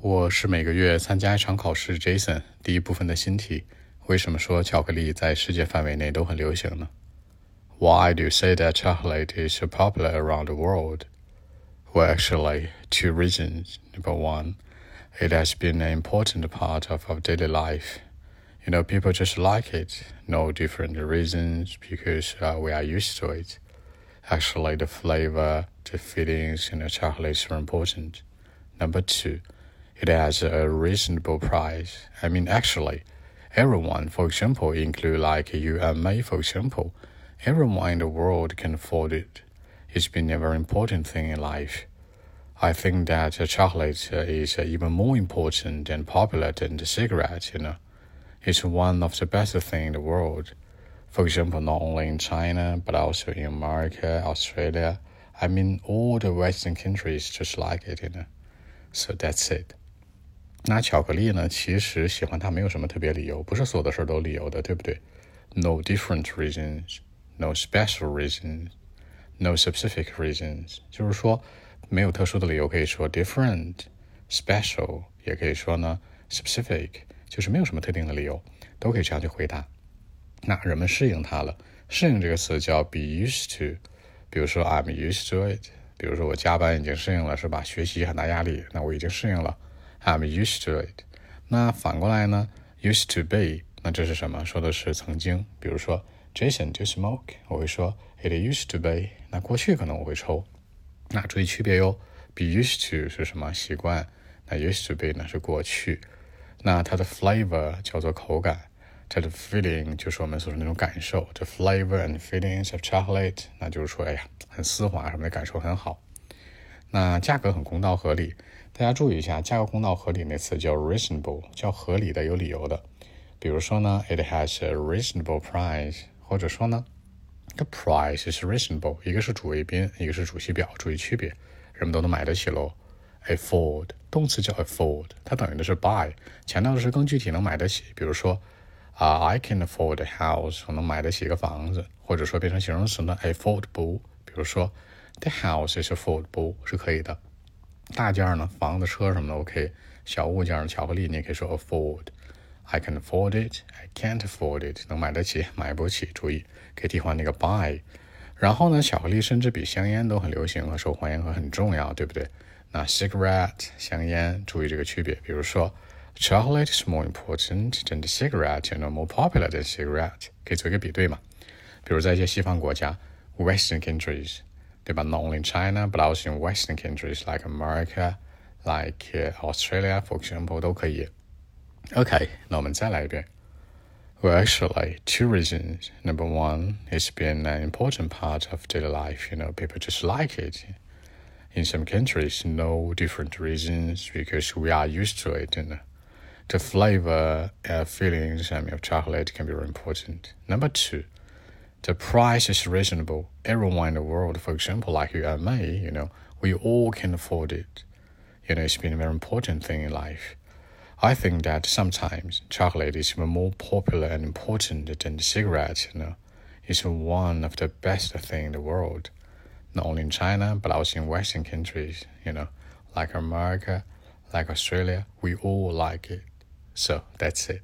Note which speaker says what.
Speaker 1: 我是每个月参加一场考试，Jason。第一部分的新题：为什么说巧克力在世界范围内都很流行呢？Why do you say that chocolate is so popular around the world? Well, actually, two reasons. Number one, it has been an important part of our daily life. You know, people just like it. No different reasons because uh, we are used to it. Actually, the flavor, the feelings in the chocolate are important. Number two, it has a reasonable price. I mean, actually, everyone, for example, include like you and me, for example, everyone in the world can afford it. It's been a very important thing in life. I think that chocolate uh, is even more important and popular than the cigarette, you know. It's one of the best things in the world. For example, not only in China, but also in America, Australia. I mean, all the Western countries just like it, you know. So that's it. 那巧克力呢？其实喜欢它没有什么特别理由，不是所有的事都理由的，对不对？No different reasons, no special reasons, no specific reasons，就是说没有特殊的理由，可以说 different, special，也可以说呢 specific，就是没有什么特定的理由，都可以这样去回答。那人们适应它了，适应这个词叫 be used to，比如说 I'm used to it，比如说我加班已经适应了，是吧？学习很大压力，那我已经适应了。I'm used to it。那反过来呢？Used to be，那这是什么？说的是曾经。比如说，Jason do smoke，我会说 It used to be。那过去可能我会抽。那注意区别哟。Be used to 是什么？习惯。那 used to be 呢是过去。那它的 flavor 叫做口感，它的 feeling 就是我们所说那种感受。The flavor and feelings of chocolate，那就是说，哎呀，很丝滑，什么的感受很好。那价格很公道合理。大家注意一下，价格公道合理那词叫 reasonable，叫合理的、有理由的。比如说呢，it has a reasonable price，或者说呢，the price is reasonable。一个是主谓宾，一个是主系表，注意区别，人们都能买得起喽。afford 动词叫 afford，它等于的是 buy，强调的是更具体能买得起。比如说啊，I can afford a house，我能买得起一个房子，或者说变成形容词呢，affordable。比如说，the house is affordable 是可以的。大件呢，房子、车什么的 OK。小物件，巧克力你也可以说 afford。I can afford it. I can't afford it。能买得起，买不起。注意可以替换那个 buy。然后呢，巧克力甚至比香烟都很流行和受欢迎和很重要，对不对？那 cigarette 香烟，注意这个区别。比如说，chocolate is more important than the cigarette，you know more popular than cigarette，可以做一个比对嘛。比如在一些西方国家，Western countries。对吧？Not only in China, but also in Western countries like America, like uh, Australia, for example, 都可以。OK，那我们再来一遍。Well, actually, two reasons. Number one, it's been an important part of daily life. You know, people just like it. In some countries, no different reasons because we are used to it. And the flavor, uh, feelings, I mean, of chocolate can be very important. Number two, the price is reasonable. Everyone in the world, for example, like you and me, you know, we all can afford it. You know, it's been a very important thing in life. I think that sometimes chocolate is even more popular and important than the cigarette, you know. It's one of the best things in the world. Not only in China, but also in Western countries, you know, like America, like Australia, we all like it. So that's it.